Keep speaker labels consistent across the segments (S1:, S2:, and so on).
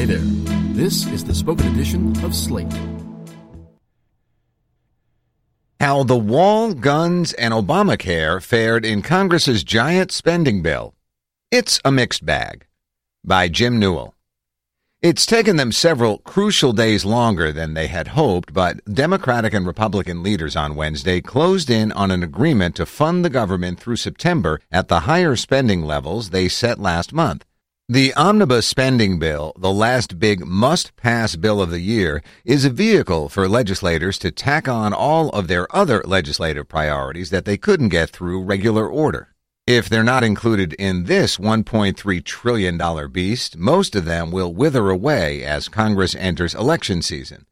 S1: Hey there. This is the spoken edition of Slate.
S2: How the wall, guns, and Obamacare fared in Congress's giant spending bill. It's a mixed bag. By Jim Newell. It's taken them several crucial days longer than they had hoped, but Democratic and Republican leaders on Wednesday closed in on an agreement to fund the government through September at the higher spending levels they set last month. The omnibus spending bill, the last big must pass bill of the year, is a vehicle for legislators to tack on all of their other legislative priorities that they couldn't get through regular order. If they're not included in this $1.3 trillion beast, most of them will wither away as Congress enters election season.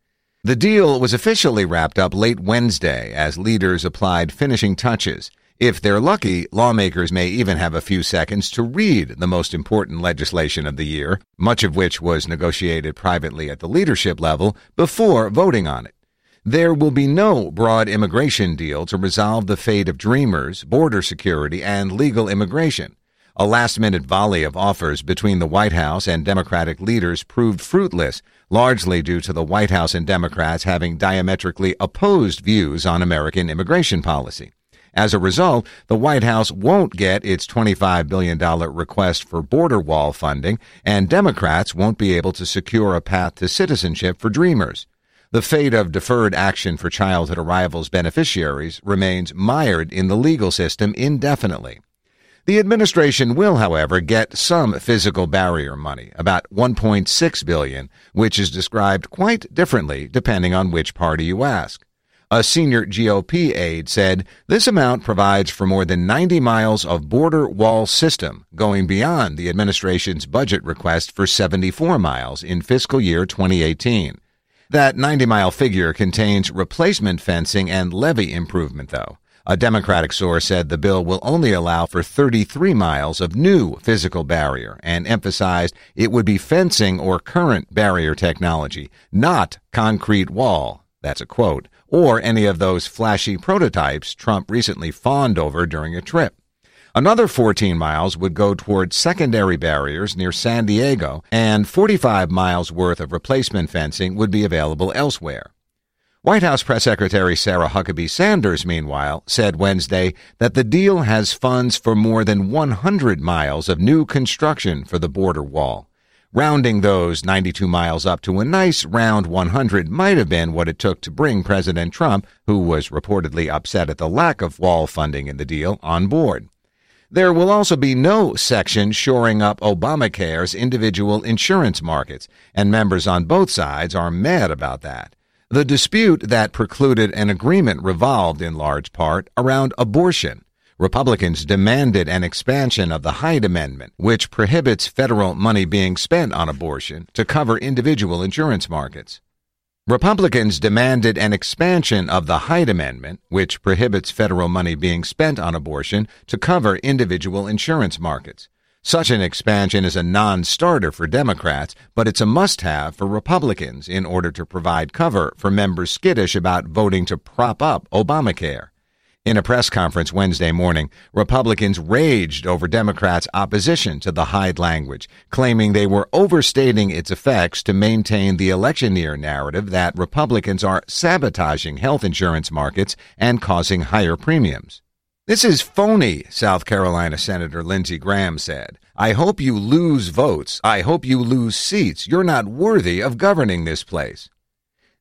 S2: The deal was officially wrapped up late Wednesday as leaders applied finishing touches. If they're lucky, lawmakers may even have a few seconds to read the most important legislation of the year, much of which was negotiated privately at the leadership level, before voting on it. There will be no broad immigration deal to resolve the fate of dreamers, border security, and legal immigration. A last minute volley of offers between the White House and Democratic leaders proved fruitless, largely due to the White House and Democrats having diametrically opposed views on American immigration policy. As a result, the White House won't get its $25 billion request for border wall funding, and Democrats won't be able to secure a path to citizenship for dreamers. The fate of deferred action for childhood arrivals beneficiaries remains mired in the legal system indefinitely. The administration will, however, get some physical barrier money, about 1.6 billion, which is described quite differently depending on which party you ask. A senior GOP aide said this amount provides for more than 90 miles of border wall system, going beyond the administration's budget request for 74 miles in fiscal year 2018. That 90 mile figure contains replacement fencing and levee improvement, though. A Democratic source said the bill will only allow for 33 miles of new physical barrier and emphasized it would be fencing or current barrier technology, not concrete wall. That's a quote. Or any of those flashy prototypes Trump recently fawned over during a trip. Another 14 miles would go toward secondary barriers near San Diego, and 45 miles worth of replacement fencing would be available elsewhere. White House Press Secretary Sarah Huckabee Sanders, meanwhile, said Wednesday that the deal has funds for more than 100 miles of new construction for the border wall. Rounding those 92 miles up to a nice round 100 might have been what it took to bring President Trump, who was reportedly upset at the lack of wall funding in the deal, on board. There will also be no section shoring up Obamacare's individual insurance markets, and members on both sides are mad about that. The dispute that precluded an agreement revolved in large part around abortion. Republicans demanded an expansion of the Hyde Amendment, which prohibits federal money being spent on abortion to cover individual insurance markets. Republicans demanded an expansion of the Hyde Amendment, which prohibits federal money being spent on abortion to cover individual insurance markets. Such an expansion is a non-starter for Democrats, but it's a must-have for Republicans in order to provide cover for members skittish about voting to prop up Obamacare. In a press conference Wednesday morning, Republicans raged over Democrats' opposition to the Hyde language, claiming they were overstating its effects to maintain the electioneer narrative that Republicans are sabotaging health insurance markets and causing higher premiums. This is phony, South Carolina Senator Lindsey Graham said. I hope you lose votes. I hope you lose seats. You're not worthy of governing this place.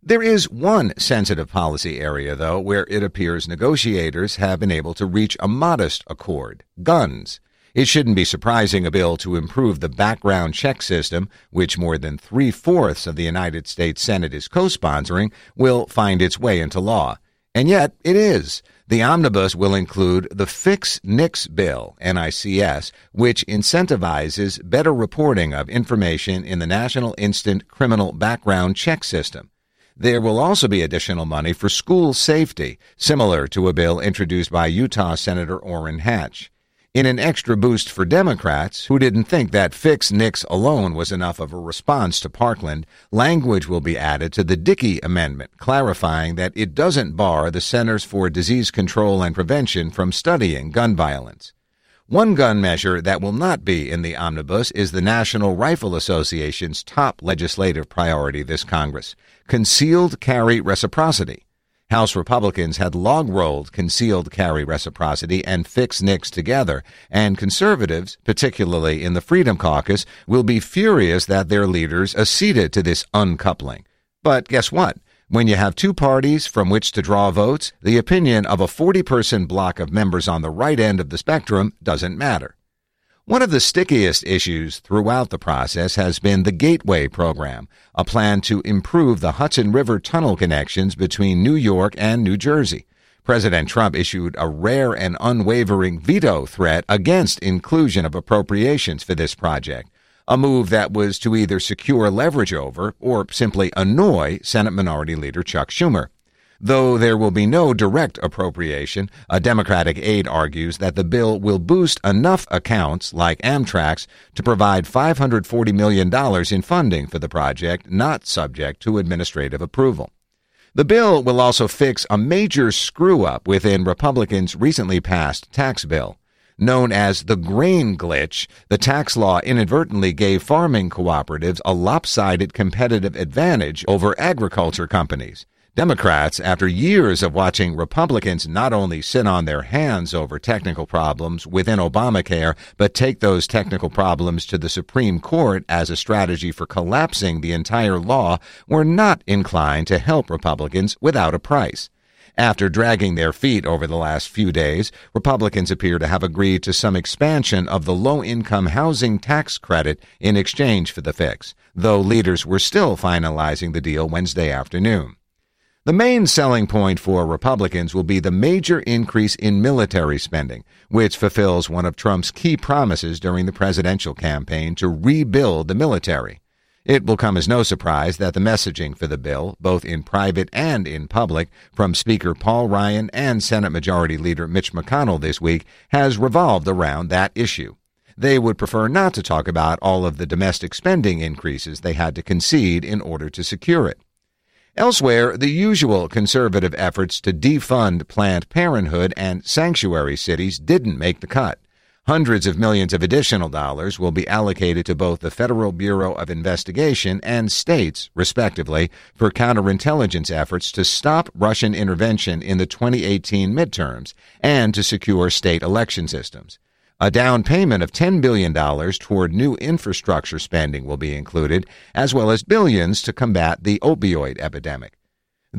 S2: There is one sensitive policy area, though, where it appears negotiators have been able to reach a modest accord guns. It shouldn't be surprising a bill to improve the background check system, which more than three fourths of the United States Senate is co sponsoring, will find its way into law. And yet, it is. The omnibus will include the Fix NICS bill, NICS, which incentivizes better reporting of information in the National Instant Criminal Background Check System. There will also be additional money for school safety, similar to a bill introduced by Utah Senator Orrin Hatch. In an extra boost for Democrats, who didn't think that Fix NICS alone was enough of a response to Parkland, language will be added to the Dickey Amendment, clarifying that it doesn't bar the Centers for Disease Control and Prevention from studying gun violence. One gun measure that will not be in the omnibus is the National Rifle Association's top legislative priority this Congress concealed carry reciprocity. House Republicans had log rolled concealed carry reciprocity and Fix NICS together, and conservatives, particularly in the Freedom Caucus, will be furious that their leaders acceded to this uncoupling. But guess what? When you have two parties from which to draw votes, the opinion of a 40 person block of members on the right end of the spectrum doesn't matter. One of the stickiest issues throughout the process has been the Gateway program, a plan to improve the Hudson River tunnel connections between New York and New Jersey. President Trump issued a rare and unwavering veto threat against inclusion of appropriations for this project, a move that was to either secure leverage over or simply annoy Senate Minority Leader Chuck Schumer. Though there will be no direct appropriation, a Democratic aide argues that the bill will boost enough accounts, like Amtrak's, to provide $540 million in funding for the project not subject to administrative approval. The bill will also fix a major screw up within Republicans' recently passed tax bill. Known as the grain glitch, the tax law inadvertently gave farming cooperatives a lopsided competitive advantage over agriculture companies. Democrats, after years of watching Republicans not only sit on their hands over technical problems within Obamacare, but take those technical problems to the Supreme Court as a strategy for collapsing the entire law, were not inclined to help Republicans without a price. After dragging their feet over the last few days, Republicans appear to have agreed to some expansion of the low income housing tax credit in exchange for the fix, though leaders were still finalizing the deal Wednesday afternoon. The main selling point for Republicans will be the major increase in military spending, which fulfills one of Trump's key promises during the presidential campaign to rebuild the military. It will come as no surprise that the messaging for the bill, both in private and in public, from Speaker Paul Ryan and Senate Majority Leader Mitch McConnell this week, has revolved around that issue. They would prefer not to talk about all of the domestic spending increases they had to concede in order to secure it. Elsewhere, the usual conservative efforts to defund Planned Parenthood and sanctuary cities didn't make the cut. Hundreds of millions of additional dollars will be allocated to both the Federal Bureau of Investigation and states, respectively, for counterintelligence efforts to stop Russian intervention in the 2018 midterms and to secure state election systems. A down payment of $10 billion toward new infrastructure spending will be included, as well as billions to combat the opioid epidemic.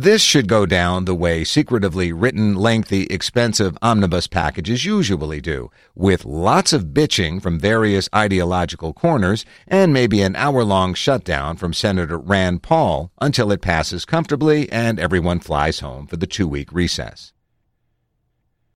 S2: This should go down the way secretively written, lengthy, expensive omnibus packages usually do, with lots of bitching from various ideological corners and maybe an hour long shutdown from Senator Rand Paul until it passes comfortably and everyone flies home for the two week recess.